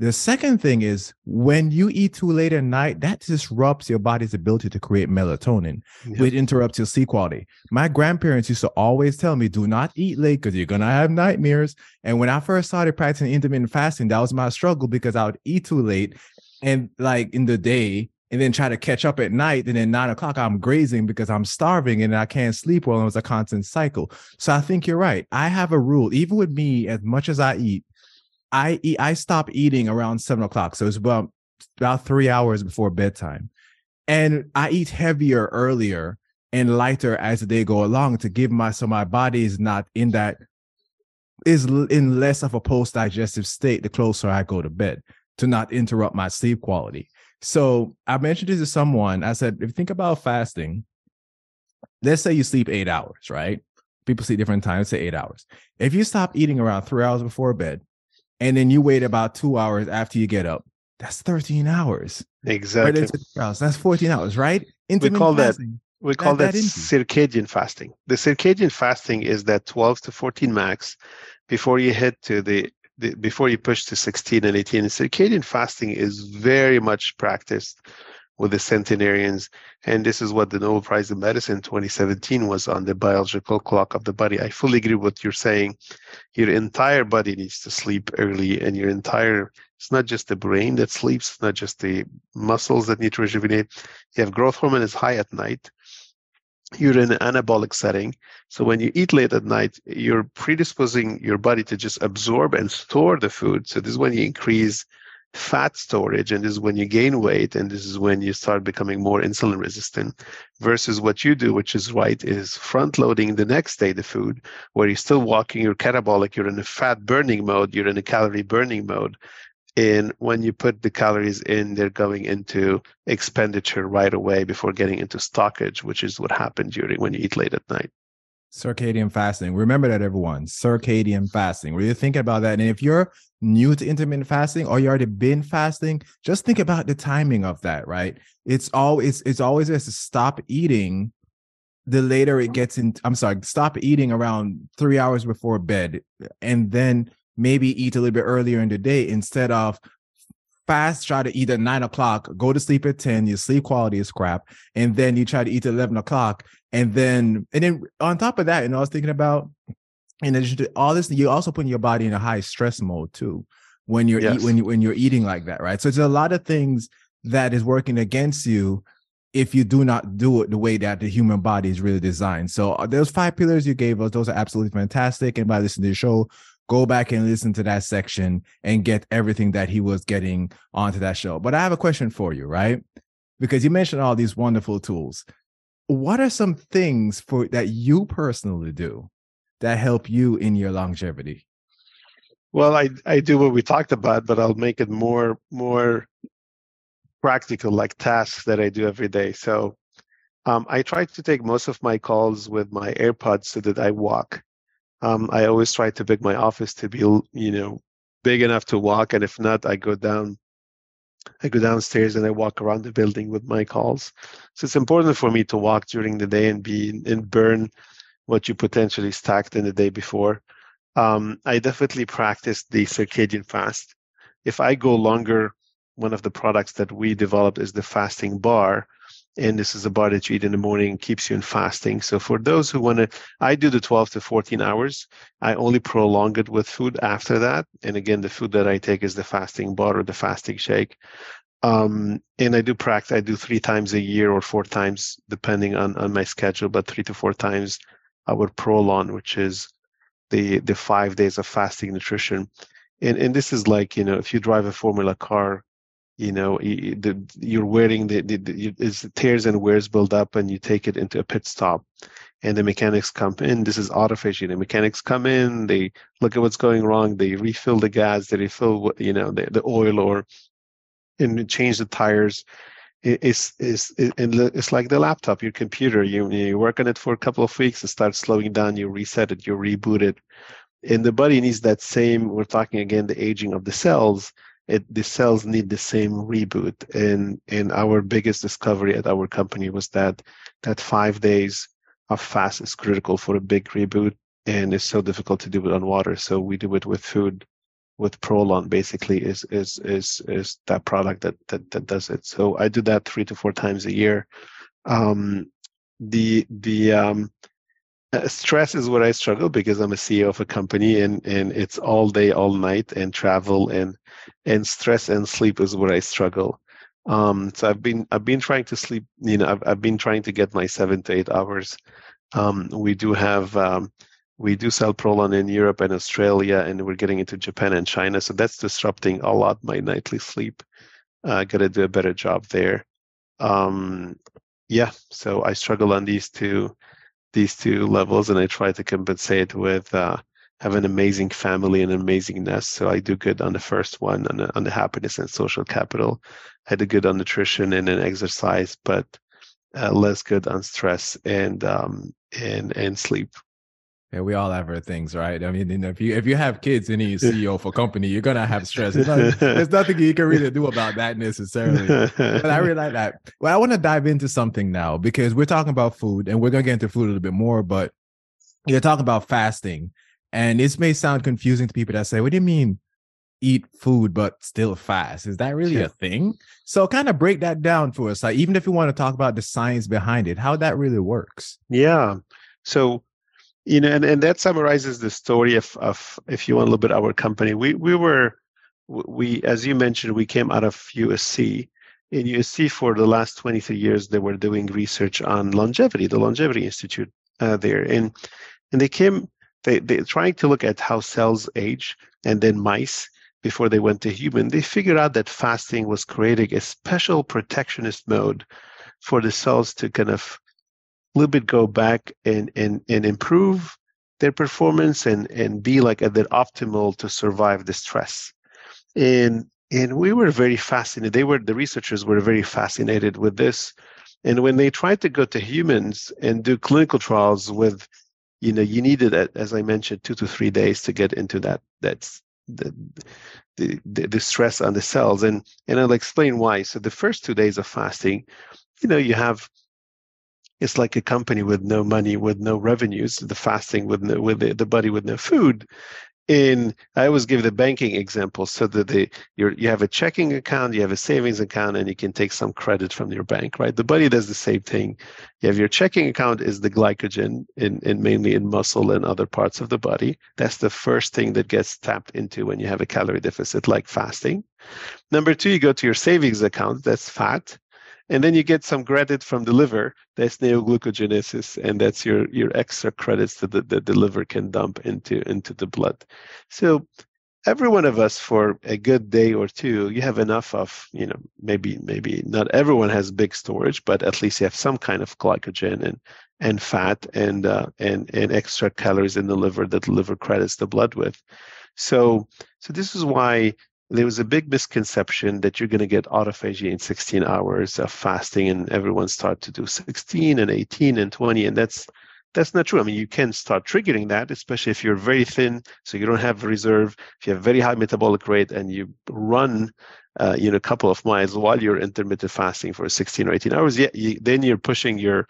Speaker 1: The second thing is when you eat too late at night, that disrupts your body's ability to create melatonin, yep. which interrupts your sleep quality. My grandparents used to always tell me, do not eat late because you're going to have nightmares. And when I first started practicing intermittent fasting, that was my struggle because I would eat too late and like in the day and then try to catch up at night. And then nine o'clock, I'm grazing because I'm starving and I can't sleep well. And it was a constant cycle. So I think you're right. I have a rule, even with me, as much as I eat, I eat, I stop eating around seven o'clock. So it's about about three hours before bedtime. And I eat heavier earlier and lighter as the day go along to give my so my body is not in that is in less of a post digestive state the closer I go to bed to not interrupt my sleep quality. So I mentioned this to someone. I said, if you think about fasting, let's say you sleep eight hours, right? People sleep different times, say eight hours. If you stop eating around three hours before bed, and then you wait about two hours after you get up. That's 13 hours.
Speaker 2: Exactly.
Speaker 1: Right That's 14 hours, right?
Speaker 2: Intermittent we call fasting. that we call that, that, that circadian fasting. The circadian fasting is that 12 to 14 max before you hit to the, the before you push to 16 and 18. And circadian fasting is very much practiced with the centenarians. And this is what the Nobel Prize in Medicine 2017 was on the biological clock of the body. I fully agree with what you're saying. Your entire body needs to sleep early, and your entire it's not just the brain that sleeps, it's not just the muscles that need to rejuvenate. You have growth hormone is high at night. You're in an anabolic setting. So when you eat late at night, you're predisposing your body to just absorb and store the food. So this is when you increase fat storage and this is when you gain weight and this is when you start becoming more insulin resistant versus what you do which is right is front loading the next day the food where you're still walking you're catabolic you're in a fat burning mode you're in a calorie burning mode. And when you put the calories in they're going into expenditure right away before getting into stockage which is what happened during when you eat late at night
Speaker 1: circadian fasting. Remember that, everyone. Circadian fasting. Were you thinking about that. And if you're new to intermittent fasting or you already been fasting, just think about the timing of that, right? It's always it's always best to stop eating the later it gets in. I'm sorry, stop eating around three hours before bed, and then maybe eat a little bit earlier in the day instead of fast try to eat at nine o'clock go to sleep at 10 your sleep quality is crap and then you try to eat at 11 o'clock and then and then on top of that you know i was thinking about in addition to all this you also put your body in a high stress mode too when you're yes. eat, when you when you're eating like that right so it's a lot of things that is working against you if you do not do it the way that the human body is really designed so uh, those five pillars you gave us those are absolutely fantastic and by listening to the show go back and listen to that section and get everything that he was getting onto that show. But I have a question for you, right? Because you mentioned all these wonderful tools. What are some things for that you personally do that help you in your longevity?
Speaker 2: Well, I I do what we talked about, but I'll make it more more practical like tasks that I do every day. So um, I try to take most of my calls with my AirPods so that I walk. Um, I always try to pick my office to be, you know, big enough to walk, and if not, I go down. I go downstairs and I walk around the building with my calls. So it's important for me to walk during the day and be and burn what you potentially stacked in the day before. Um, I definitely practice the circadian fast. If I go longer, one of the products that we developed is the fasting bar and this is a bar that you eat in the morning keeps you in fasting. So for those who want to i do the 12 to 14 hours. I only prolong it with food after that. And again the food that i take is the fasting bar or the fasting shake. Um, and i do practice i do three times a year or four times depending on on my schedule but three to four times i would prolong which is the the five days of fasting nutrition. And and this is like you know if you drive a formula car you know you're wearing the, the, the it's tears and wears build up and you take it into a pit stop. And the mechanics come in. This is autophagy the mechanics come in. They look at what's going wrong. They refill the gas. They refill you know the, the oil or and change the tires. It's, it's, it's like the laptop your computer. You, you work on it for a couple of weeks. It starts slowing down. You reset it. You reboot it. And the body needs that same we're talking again the aging of the cells it, the cells need the same reboot. And and our biggest discovery at our company was that that five days of fast is critical for a big reboot, and it's so difficult to do it on water. So we do it with food. With Prolon, basically, is is is is that product that that that does it. So I do that three to four times a year. Um, the the um, uh, stress is where I struggle because I'm a CEO of a company and and it's all day, all night, and travel and and stress and sleep is where I struggle. Um, so I've been I've been trying to sleep. You know, I've I've been trying to get my seven to eight hours. Um, we do have um, we do sell Prolon in Europe and Australia, and we're getting into Japan and China. So that's disrupting a lot my nightly sleep. Uh, Got to do a better job there. Um, yeah, so I struggle on these two these two levels, and I try to compensate with uh, have an amazing family and amazing nest. So I do good on the first one, on the, on the happiness and social capital. I do good on nutrition and an exercise, but uh, less good on stress and um, and and sleep.
Speaker 1: Yeah, we all have our things, right? I mean, if you if you have kids and you're CEO for a company, you're gonna have stress. There's nothing, there's nothing you can really do about that necessarily. But I really like that. Well, I want to dive into something now because we're talking about food, and we're gonna get into food a little bit more. But you're talking about fasting, and this may sound confusing to people that say, "What do you mean eat food but still fast?" Is that really a thing? So, kind of break that down for us. Like, even if you want to talk about the science behind it, how that really works.
Speaker 2: Yeah. So you know, and, and that summarizes the story of, of, if you want a little bit, our company. We we were, we as you mentioned, we came out of USC. In USC for the last 23 years, they were doing research on longevity, the Longevity Institute uh, there, and and they came, they they trying to look at how cells age, and then mice before they went to human. They figured out that fasting was creating a special protectionist mode for the cells to kind of little bit go back and and and improve their performance and and be like at their optimal to survive the stress. And and we were very fascinated they were the researchers were very fascinated with this. And when they tried to go to humans and do clinical trials with you know you needed as i mentioned two to three days to get into that that's the, the the stress on the cells. And and i'll explain why. So the first two days of fasting you know you have it's like a company with no money, with no revenues, the fasting with no, with the, the body with no food. In I always give the banking example so that the you you have a checking account, you have a savings account, and you can take some credit from your bank, right? The body does the same thing. You have your checking account is the glycogen in, in mainly in muscle and other parts of the body. That's the first thing that gets tapped into when you have a calorie deficit, like fasting. Number two, you go to your savings account, that's fat and then you get some credit from the liver. That's neoglucogenesis and that's your your extra credits that the, that the liver can dump into into the blood. So every one of us for a good day or two you have enough of you know maybe maybe not everyone has big storage but at least you have some kind of glycogen and and fat and uh, and and extra calories in the liver that the liver credits the blood with. So so this is why there was a big misconception that you're going to get autophagy in 16 hours of fasting and everyone start to do 16 and 18 and 20 and that's that's not true. I mean you can start triggering that especially if you're very thin so you don't have reserve. If you have very high metabolic rate and you run uh, you know a couple of miles while you're intermittent fasting for 16 or 18 hours yeah you, then you're pushing your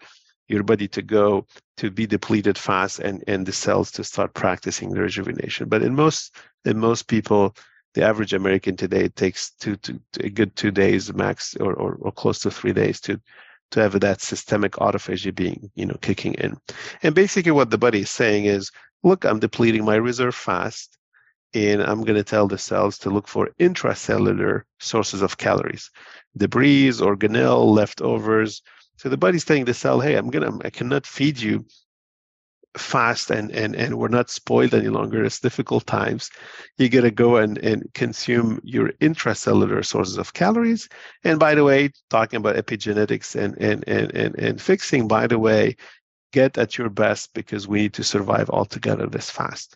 Speaker 2: your body to go to be depleted fast and and the cells to start practicing the rejuvenation. But in most in most people the average American today takes two to a good two days max or, or, or close to three days to to have that systemic autophagy being you know kicking in. And basically what the body is saying is, look, I'm depleting my reserve fast and I'm going to tell the cells to look for intracellular sources of calories, debris, organelle, leftovers. So the body's telling the cell, hey, I'm gonna, I cannot feed you fast and and and we're not spoiled any longer. It's difficult times. You got to go and and consume your intracellular sources of calories. And by the way talking about epigenetics and and and and, and fixing by the way get at your best because we need to survive altogether this fast.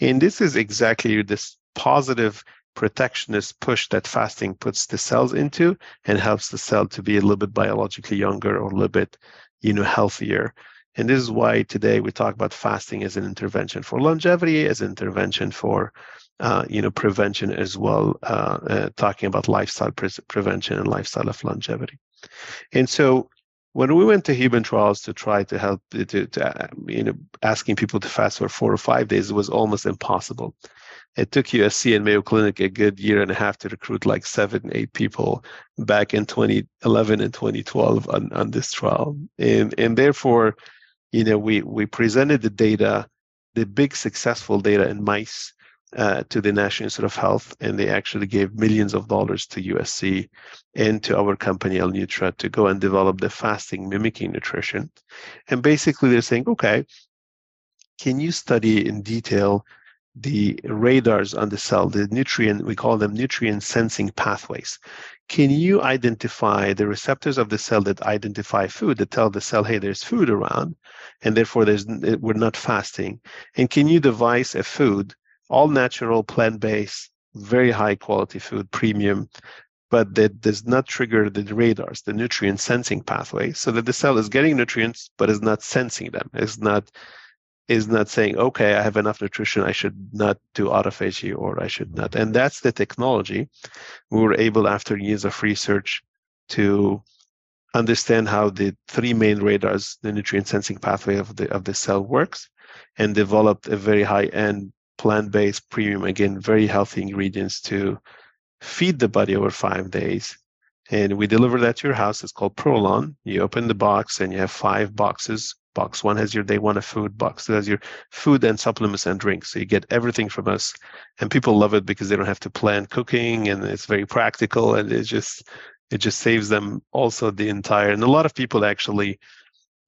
Speaker 2: And this is exactly this positive protectionist push that fasting puts the cells into and helps the cell to be a little bit biologically younger or a little bit you know healthier and this is why today we talk about fasting as an intervention for longevity, as an intervention for uh, you know prevention as well, uh, uh, talking about lifestyle pre- prevention and lifestyle of longevity. And so when we went to human trials to try to help to, to you know asking people to fast for four or five days was almost impossible it took USC and Mayo Clinic a good year and a half to recruit like seven, eight people back in 2011 and 2012 on, on this trial. And, and therefore, you know, we we presented the data, the big successful data in mice uh, to the National Institute of Health, and they actually gave millions of dollars to USC and to our company L-Nutra to go and develop the fasting mimicking nutrition. And basically, they're saying, okay, can you study in detail the radars on the cell, the nutrient, we call them nutrient sensing pathways. Can you identify the receptors of the cell that identify food that tell the cell hey there's food around and therefore there's we're not fasting? And can you devise a food all natural plant-based very high quality food premium but that does not trigger the radars the nutrient sensing pathway so that the cell is getting nutrients but is not sensing them is not is not saying, okay, I have enough nutrition, I should not do autophagy or I should not. And that's the technology. We were able, after years of research, to understand how the three main radars, the nutrient sensing pathway of the of the cell works, and developed a very high-end plant-based premium, again, very healthy ingredients to feed the body over five days. And we deliver that to your house. It's called Prolon. You open the box and you have five boxes box. One has your day one of food box. It has your food and supplements and drinks. So you get everything from us. And people love it because they don't have to plan cooking and it's very practical and it just it just saves them also the entire and a lot of people actually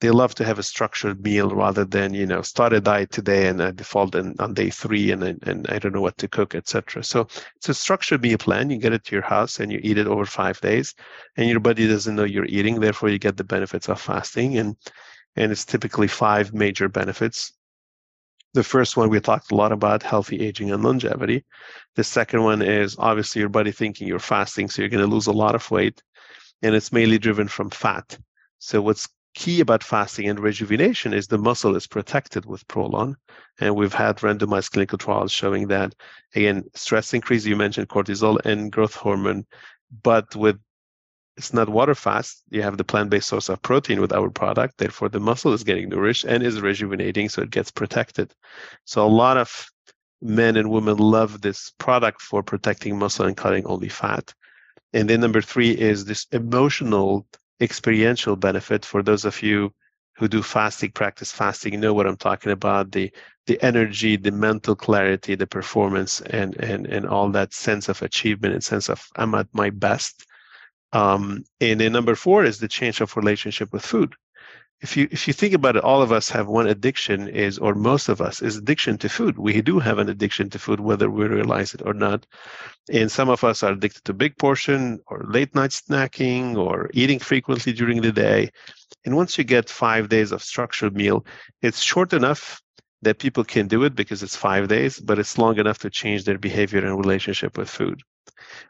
Speaker 2: they love to have a structured meal rather than you know start a diet today and I default in, on day three and and I don't know what to cook etc. So it's a structured meal plan. You get it to your house and you eat it over five days, and your body doesn't know you're eating. Therefore, you get the benefits of fasting and and it's typically five major benefits. The first one we talked a lot about healthy aging and longevity. The second one is obviously your body thinking you're fasting, so you're going to lose a lot of weight, and it's mainly driven from fat. So what's key about fasting and rejuvenation is the muscle is protected with Prolon, and we've had randomized clinical trials showing that again stress increase. You mentioned cortisol and growth hormone, but with it's not water fast. You have the plant-based source of protein with our product. Therefore, the muscle is getting nourished and is rejuvenating, so it gets protected. So a lot of men and women love this product for protecting muscle and cutting only fat. And then number three is this emotional experiential benefit for those of you who do fasting, practice fasting, you know what I'm talking about. The the energy, the mental clarity, the performance, and and and all that sense of achievement and sense of I'm at my best um, and then number four is the change of relationship with food. If you if you think about it, all of us have one addiction is, or most of us is addiction to food. We do have an addiction to food, whether we realize it or not. And some of us are addicted to big portion or late night snacking or eating frequently during the day. And once you get five days of structured meal, it's short enough that people can do it because it's five days, but it's long enough to change their behavior and relationship with food.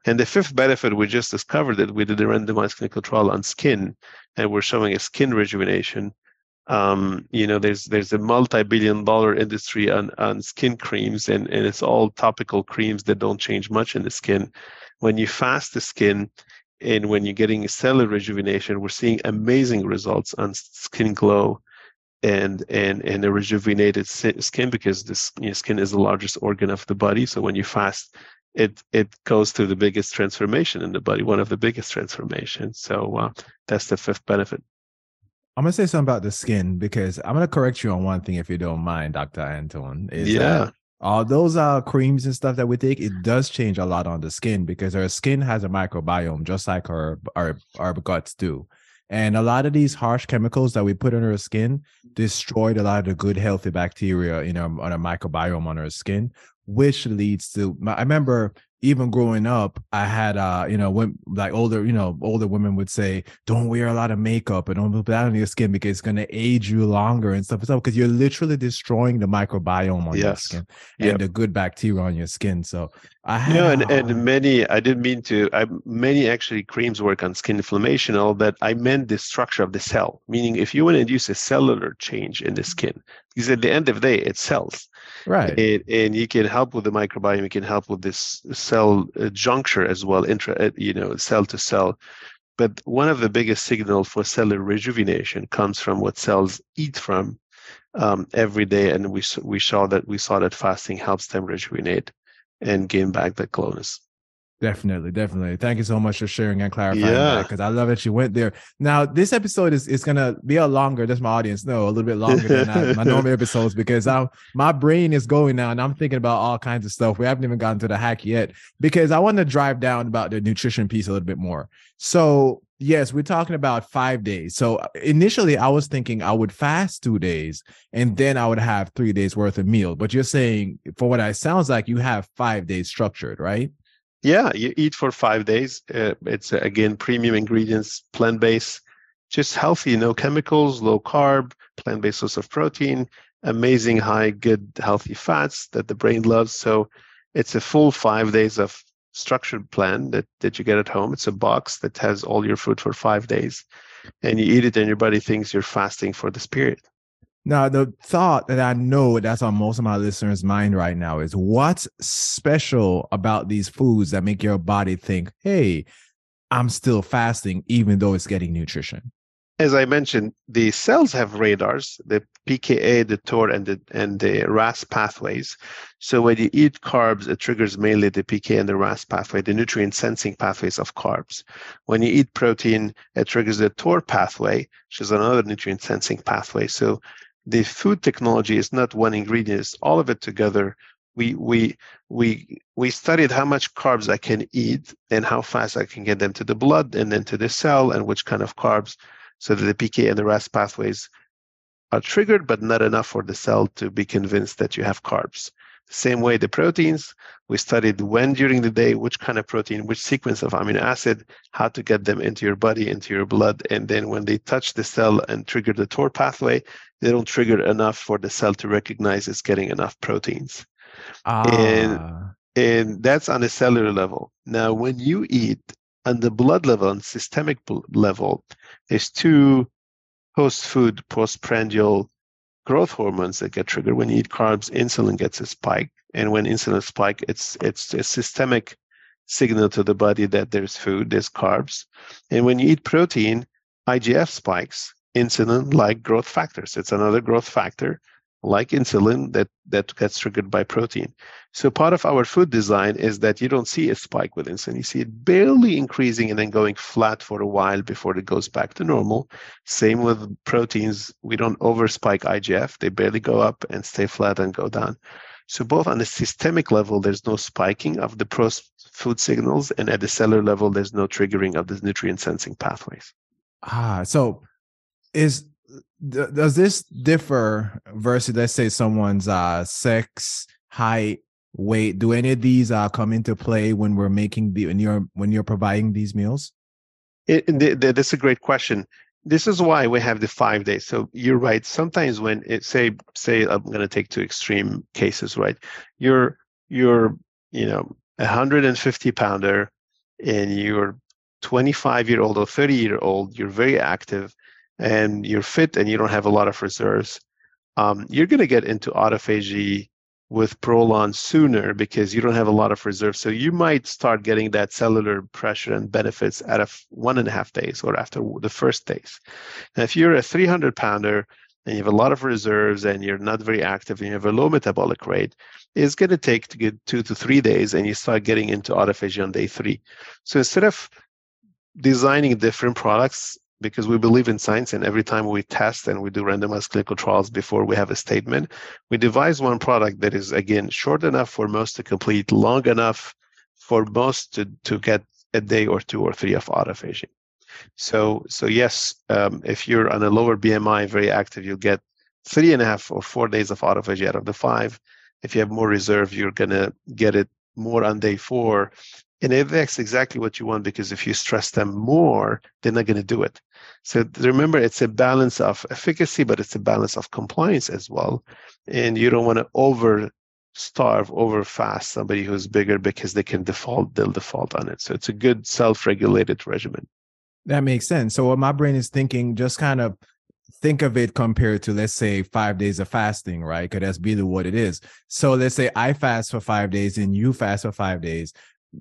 Speaker 2: And the fifth benefit, we just discovered that we did a randomized clinical trial on skin, and we're showing a skin rejuvenation. Um, you know, there's there's a multi-billion dollar industry on, on skin creams, and, and it's all topical creams that don't change much in the skin. When you fast the skin, and when you're getting cellular rejuvenation, we're seeing amazing results on skin glow and and and a rejuvenated skin because the you know, skin is the largest organ of the body. So when you fast, it it goes through the biggest transformation in the body, one of the biggest transformations. So uh, that's the fifth benefit.
Speaker 1: I'm gonna say something about the skin because I'm gonna correct you on one thing if you don't mind, Doctor Antoun.
Speaker 2: Is yeah.
Speaker 1: all those uh creams and stuff that we take, it does change a lot on the skin because our skin has a microbiome just like our our our guts do. And a lot of these harsh chemicals that we put on our skin destroyed a lot of the good, healthy bacteria in our, on our microbiome on our skin, which leads to. I remember even growing up, I had uh, you know, when like older, you know, older women would say, Don't wear a lot of makeup and don't put that on your skin because it's gonna age you longer and stuff and stuff. Because you're literally destroying the microbiome on yes. your skin and yep. the good bacteria on your skin. So I had
Speaker 2: you know, and, and many I didn't mean to I many actually creams work on skin inflammation, all that I meant the structure of the cell, meaning if you want to induce a cellular change in the skin, because at the end of the day, it's cells
Speaker 1: right.
Speaker 2: And, and you can help with the microbiome you can help with this cell uh, juncture as well intra uh, you know cell to cell. But one of the biggest signals for cellular rejuvenation comes from what cells eat from um, every day. And we we saw that we saw that fasting helps them rejuvenate and gain back that glowness
Speaker 1: Definitely, definitely. Thank you so much for sharing and clarifying yeah. that because I love that you went there. Now, this episode is, is gonna be a longer, just my audience know, a little bit longer than I, my normal episodes because I my brain is going now and I'm thinking about all kinds of stuff. We haven't even gotten to the hack yet because I want to drive down about the nutrition piece a little bit more. So yes, we're talking about five days. So uh, initially I was thinking I would fast two days and then I would have three days worth of meal. But you're saying for what I sounds like you have five days structured, right?
Speaker 2: Yeah, you eat for five days. Uh, it's uh, again premium ingredients, plant based, just healthy, no chemicals, low carb, plant based source of protein, amazing high, good, healthy fats that the brain loves. So it's a full five days of structured plan that, that you get at home. It's a box that has all your food for five days, and you eat it, and your body thinks you're fasting for this period.
Speaker 1: Now, the thought that I know that's on most of my listeners' mind right now is what's special about these foods that make your body think, hey, I'm still fasting, even though it's getting nutrition?
Speaker 2: As I mentioned, the cells have radars, the PKA, the TOR, and the and the RAS pathways. So when you eat carbs, it triggers mainly the PK and the RAS pathway, the nutrient sensing pathways of carbs. When you eat protein, it triggers the TOR pathway, which is another nutrient sensing pathway. So the food technology is not one ingredient; it's all of it together. We we we we studied how much carbs I can eat and how fast I can get them to the blood and then to the cell and which kind of carbs, so that the PK and the RAS pathways are triggered, but not enough for the cell to be convinced that you have carbs. Same way, the proteins, we studied when during the day, which kind of protein, which sequence of amino acid, how to get them into your body, into your blood. And then when they touch the cell and trigger the TOR pathway, they don't trigger enough for the cell to recognize it's getting enough proteins.
Speaker 1: Ah.
Speaker 2: And, and that's on a cellular level. Now, when you eat on the blood level and systemic level, there's two post-food, postprandial growth hormones that get triggered. When you eat carbs, insulin gets a spike, and when insulin spike, it's it's a systemic signal to the body that there's food, there's carbs. And when you eat protein, IGF spikes, insulin like growth factors. It's another growth factor like insulin that, that gets triggered by protein. So part of our food design is that you don't see a spike with insulin. You see it barely increasing and then going flat for a while before it goes back to normal. Same with proteins. We don't overspike IGF. They barely go up and stay flat and go down. So both on the systemic level, there's no spiking of the food signals, and at the cellular level, there's no triggering of the nutrient sensing pathways.
Speaker 1: Ah, so is does this differ versus let's say someone's uh sex height weight? Do any of these uh come into play when we're making the when you're when you're providing these meals?
Speaker 2: It, it, that's a great question. This is why we have the five days. So you're right. Sometimes when it say say i'm going to take two extreme cases right? You're you're you know a 150 pounder and you're 25 year old or 30 year old, you're very active and you're fit and you don't have a lot of reserves, um, you're going to get into autophagy with Prolon sooner because you don't have a lot of reserves. So you might start getting that cellular pressure and benefits out of one and a half days or after the first days. Now, if you're a 300 pounder and you have a lot of reserves and you're not very active and you have a low metabolic rate, it's going to take to get two to three days and you start getting into autophagy on day three. So instead of designing different products because we believe in science and every time we test and we do randomized clinical trials before we have a statement we devise one product that is again short enough for most to complete long enough for most to, to get a day or two or three of autophagy. So so yes um, if you're on a lower bmi very active you'll get three and a half or four days of autophagy out of the five. If you have more reserve you're going to get it more on day four and that's exactly what you want because if you stress them more, they're not going to do it. So remember, it's a balance of efficacy, but it's a balance of compliance as well. And you don't want to over starve, over fast somebody who's bigger because they can default, they'll default on it. So it's a good self regulated regimen.
Speaker 1: That makes sense. So what my brain is thinking, just kind of think of it compared to let's say five days of fasting right because that's really what it is so let's say i fast for five days and you fast for five days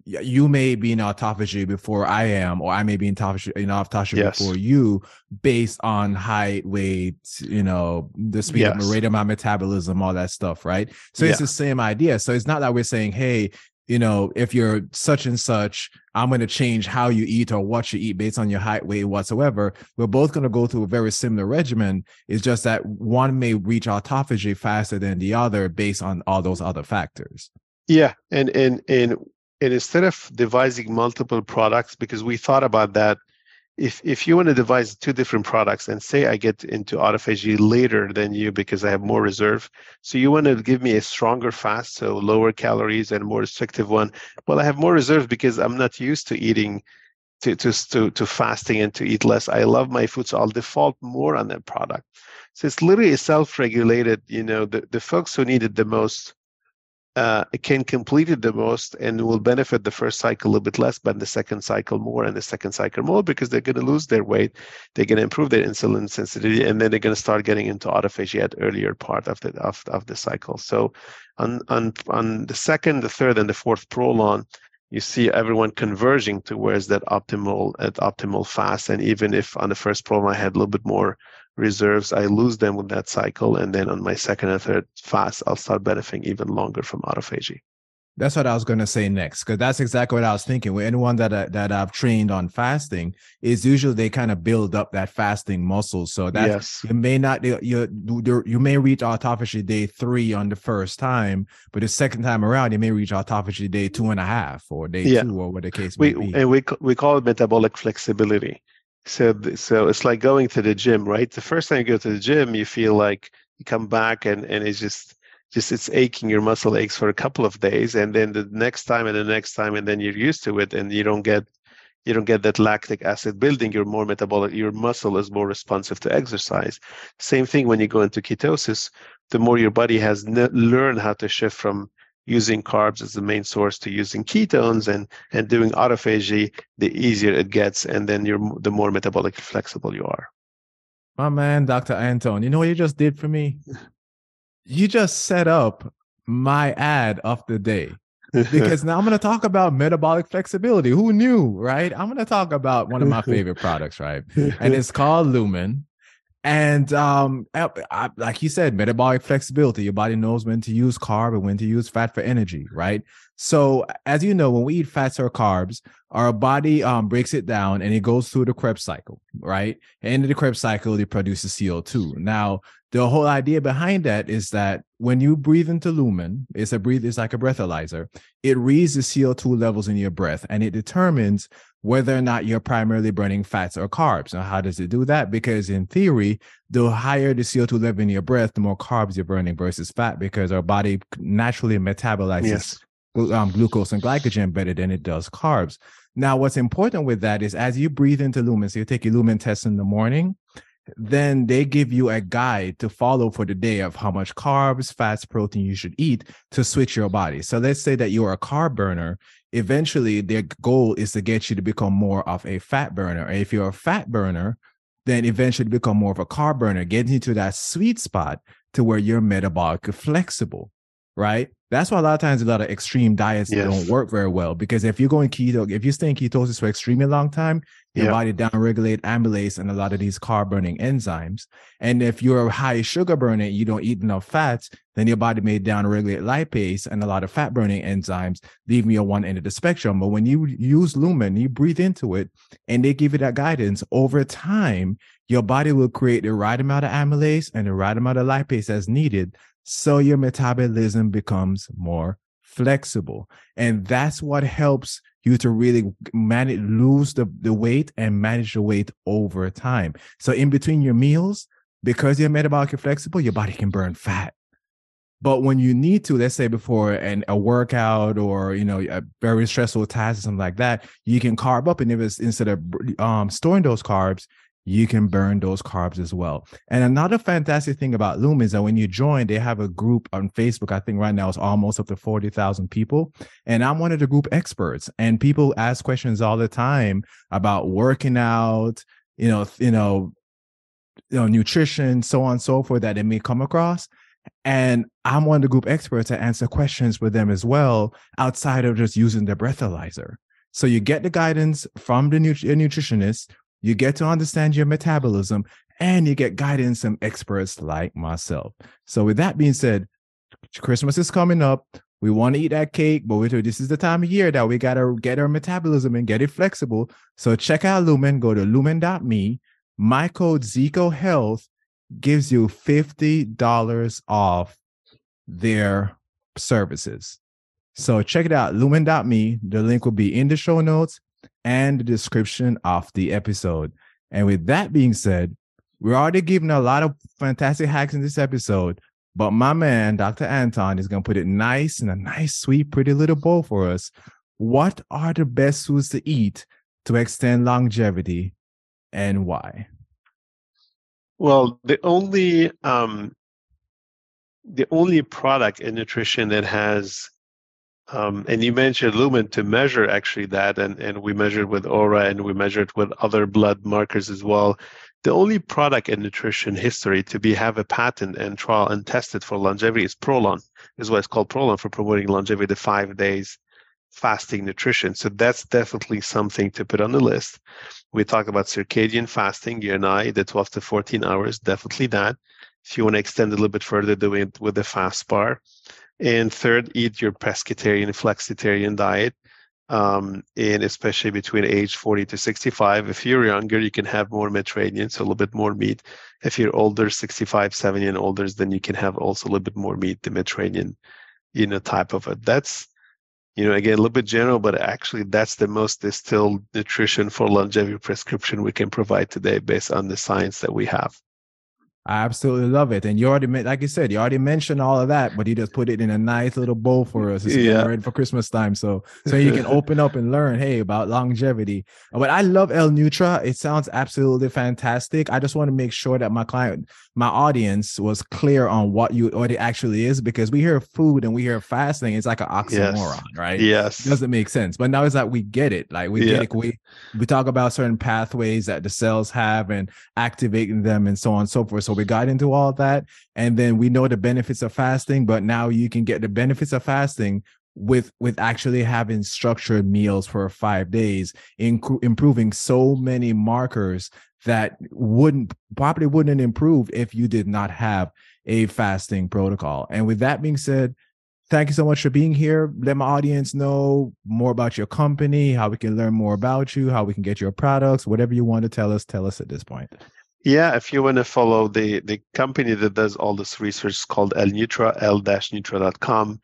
Speaker 1: you may be in autophagy before I am, or I may be in autophagy, in autophagy yes. before you, based on height, weight, you know, the speed yes. of rate of my metabolism, all that stuff, right? So yeah. it's the same idea. So it's not that we're saying, hey, you know, if you're such and such, I'm going to change how you eat or what you eat based on your height, weight, whatsoever. We're both going to go through a very similar regimen. It's just that one may reach autophagy faster than the other based on all those other factors.
Speaker 2: Yeah, and and and and instead of devising multiple products, because we thought about that, if if you want to devise two different products and say I get into autophagy later than you because I have more reserve, so you want to give me a stronger fast, so lower calories and more restrictive one. Well, I have more reserve because I'm not used to eating to to to, to fasting and to eat less. I love my food, so I'll default more on that product. So it's literally self-regulated. You know, the, the folks who need it the most uh, can complete it the most and will benefit the first cycle a little bit less, but the second cycle more and the second cycle more because they're going to lose their weight, they're going to improve their insulin sensitivity, and then they're going to start getting into autophagy at earlier part of the of, of the cycle. So, on on on the second, the third, and the fourth prolon, you see everyone converging towards that optimal at optimal fast. And even if on the first prolon I had a little bit more reserves, I lose them with that cycle. And then on my second and third fast, I'll start benefiting even longer from autophagy.
Speaker 1: That's what I was going to say next, because that's exactly what I was thinking. With anyone that I, that I've trained on fasting, is usually they kind of build up that fasting muscle. So that yes. you may not you you may reach autophagy day three on the first time, but the second time around you may reach autophagy day two and a half or day yeah. two or what the case
Speaker 2: we,
Speaker 1: be.
Speaker 2: And we we call it metabolic flexibility. So, so it's like going to the gym, right? The first time you go to the gym, you feel like you come back and, and it's just, just it's aching, your muscle aches for a couple of days. And then the next time and the next time, and then you're used to it and you don't get, you don't get that lactic acid building. You're more metabolic. Your muscle is more responsive to exercise. Same thing when you go into ketosis, the more your body has ne- learned how to shift from using carbs as the main source to using ketones and and doing autophagy, the easier it gets, and then you're the more metabolically flexible you are.
Speaker 1: My man, Dr. Antoun, you know what you just did for me? You just set up my ad of the day. because now I'm going to talk about metabolic flexibility. Who knew, right? I'm going to talk about one of my favorite products, right? And it's called Lumen. And um, I, like you said, metabolic flexibility. Your body knows when to use carb and when to use fat for energy, right? So, as you know, when we eat fats or carbs, our body um, breaks it down and it goes through the Krebs cycle, right? And in the Krebs cycle, it produces CO2. Now, the whole idea behind that is that when you breathe into lumen, it's a breathe, it's like a breathalyzer. It reads the CO2 levels in your breath and it determines whether or not you're primarily burning fats or carbs. Now, how does it do that? Because in theory, the higher the CO2 level in your breath, the more carbs you're burning versus fat, because our body naturally metabolizes yes. um, glucose and glycogen better than it does carbs. Now, what's important with that is as you breathe into lumen, so you take your lumen test in the morning, then they give you a guide to follow for the day of how much carbs, fats, protein you should eat to switch your body. So let's say that you're a carb burner. Eventually, their goal is to get you to become more of a fat burner. And if you're a fat burner, then eventually become more of a carb burner, getting you to that sweet spot to where you're metabolically flexible, right? That's why a lot of times a lot of extreme diets yes. don't work very well because if you're going keto, if you stay in ketosis for extremely long time, your body downregulate amylase and a lot of these carb burning enzymes. And if you're a high sugar burner, you don't eat enough fats, then your body may downregulate lipase and a lot of fat burning enzymes, leaving you on one end of the spectrum. But when you use lumen, you breathe into it and they give you that guidance over time, your body will create the right amount of amylase and the right amount of lipase as needed so your metabolism becomes more flexible. And that's what helps you to really manage lose the, the weight and manage the weight over time. So in between your meals, because you're metabolically flexible, your body can burn fat. But when you need to, let's say before an, a workout or you know a very stressful task or something like that, you can carb up, and if it's instead of um, storing those carbs, you can burn those carbs as well. And another fantastic thing about Loom is that when you join, they have a group on Facebook. I think right now it's almost up to 40,000 people. And I'm one of the group experts. And people ask questions all the time about working out, you know, you know, you know, nutrition, so on and so forth that they may come across. And I'm one of the group experts to answer questions for them as well, outside of just using the breathalyzer. So you get the guidance from the nut- nutritionist you get to understand your metabolism and you get guidance from experts like myself. So, with that being said, Christmas is coming up. We want to eat that cake, but this is the time of year that we got to get our metabolism and get it flexible. So, check out Lumen. Go to lumen.me. My code Zeco Health gives you $50 off their services. So check it out, lumen.me. The link will be in the show notes and the description of the episode. And with that being said, we're already giving a lot of fantastic hacks in this episode, but my man, Dr. Antoun, is going to put it nice in a nice, sweet, pretty little bowl for us. What are the best foods to eat to extend longevity and why?
Speaker 2: Well, the only um, the only product in nutrition that has um, and you mentioned Lumen to measure actually that, and, and we measured with Oura and we measured with other blood markers as well. The only product in nutrition history to be have a patent and trial and tested for longevity is Prolon. Is what it's called Prolon for promoting longevity to five days fasting nutrition. So that's definitely something to put on the list. We talked about circadian fasting, you and I, the 12 to 14 hours, definitely that. If you want to extend a little bit further, doing it with the fast bar. And third, eat your pescatarian, flexitarian diet. Um, and especially between age 40 to 65. If you're younger, you can have more Mediterranean, so a little bit more meat. If you're older, 65, 70 and older, then you can have also a little bit more meat, the Mediterranean, you know, type of it. That's, you know, again, a little bit general, but actually that's the most distilled nutrition for longevity prescription we can provide today based on the science that we have.
Speaker 1: I absolutely love it. And you already, like you said, you already mentioned all of that, but you just put it in a nice little bowl for us. It's yeah. ready for Christmas time. So, so you can open up and learn, hey, about longevity. But I love L-Nutra. It sounds absolutely fantastic. I just want to make sure that my client, my audience was clear on what you, what it actually is, because we hear food and we hear fasting. It's like an oxymoron,
Speaker 2: yes.
Speaker 1: right?
Speaker 2: Yes.
Speaker 1: It doesn't make sense. But now it's like we get it. Like we yeah. get it. We, we talk about certain pathways that the cells have and activating them and so on and so forth. So we got into all that. And then we know the benefits of fasting, but now you can get the benefits of fasting with with actually having structured meals for five days, inc- improving so many markers that wouldn't probably wouldn't improve if you did not have a fasting protocol. And with that being said, thank you so much for being here. Let my audience know more about your company, how we can learn more about you, how we can get your products, whatever you want to tell us, tell us at this point.
Speaker 2: Yeah, if you want to follow the, the company that does all this research called L-Nutra, l-nutra.com.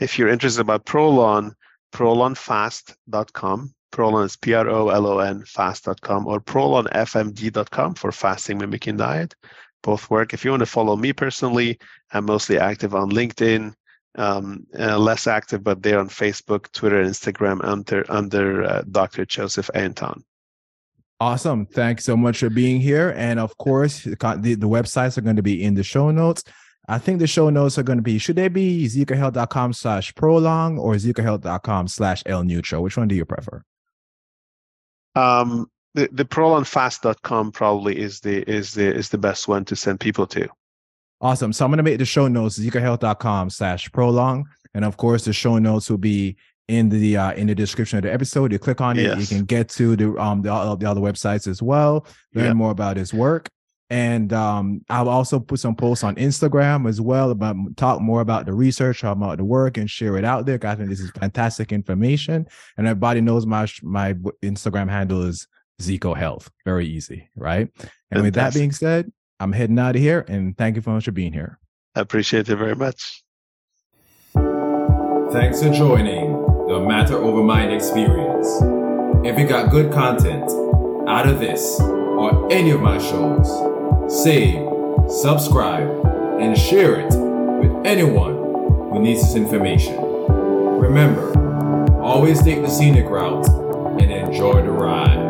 Speaker 2: If you're interested about Prolon, prolonfast.com. Prolon is P-R-O-L-O-N fast.com or prolonfmd.com for fasting mimicking diet. Both work. If you want to follow me personally, I'm mostly active on LinkedIn, um, uh, less active, but there on Facebook, Twitter, Instagram under under uh, Dr. Joseph Antoun.
Speaker 1: Awesome. Thanks so much for being here. And of course, the, the websites are going to be in the show notes. I think the show notes are going to be, should they be zecohealth.com slash prolong or zecohealth.com slash L-Nutra? Which one do you prefer?
Speaker 2: Um, the, the prolonfast.com probably is the, is the, is the best one to send people to.
Speaker 1: Awesome. So I'm going to make the show notes zecohealth.com slash prolong. And of course, the show notes will be in the uh, in the description of the episode. You click on it, yes. you can get to the um the, the other websites as well, learn yep. more about his work. And um, I'll also put some posts on Instagram as well about talk more about the research, about the work, and share it out there. I think this is fantastic information, and everybody knows my my Instagram handle is Zeco Health. Very easy, right? And fantastic. with that being said, I'm heading out of here, and thank you so much for being here.
Speaker 2: I appreciate it very much.
Speaker 1: Thanks for joining the Matter Over Mind experience. If you got good content out of this or any of my shows, save, subscribe, and share it with anyone who needs this information. Remember, always take the scenic route and enjoy the ride.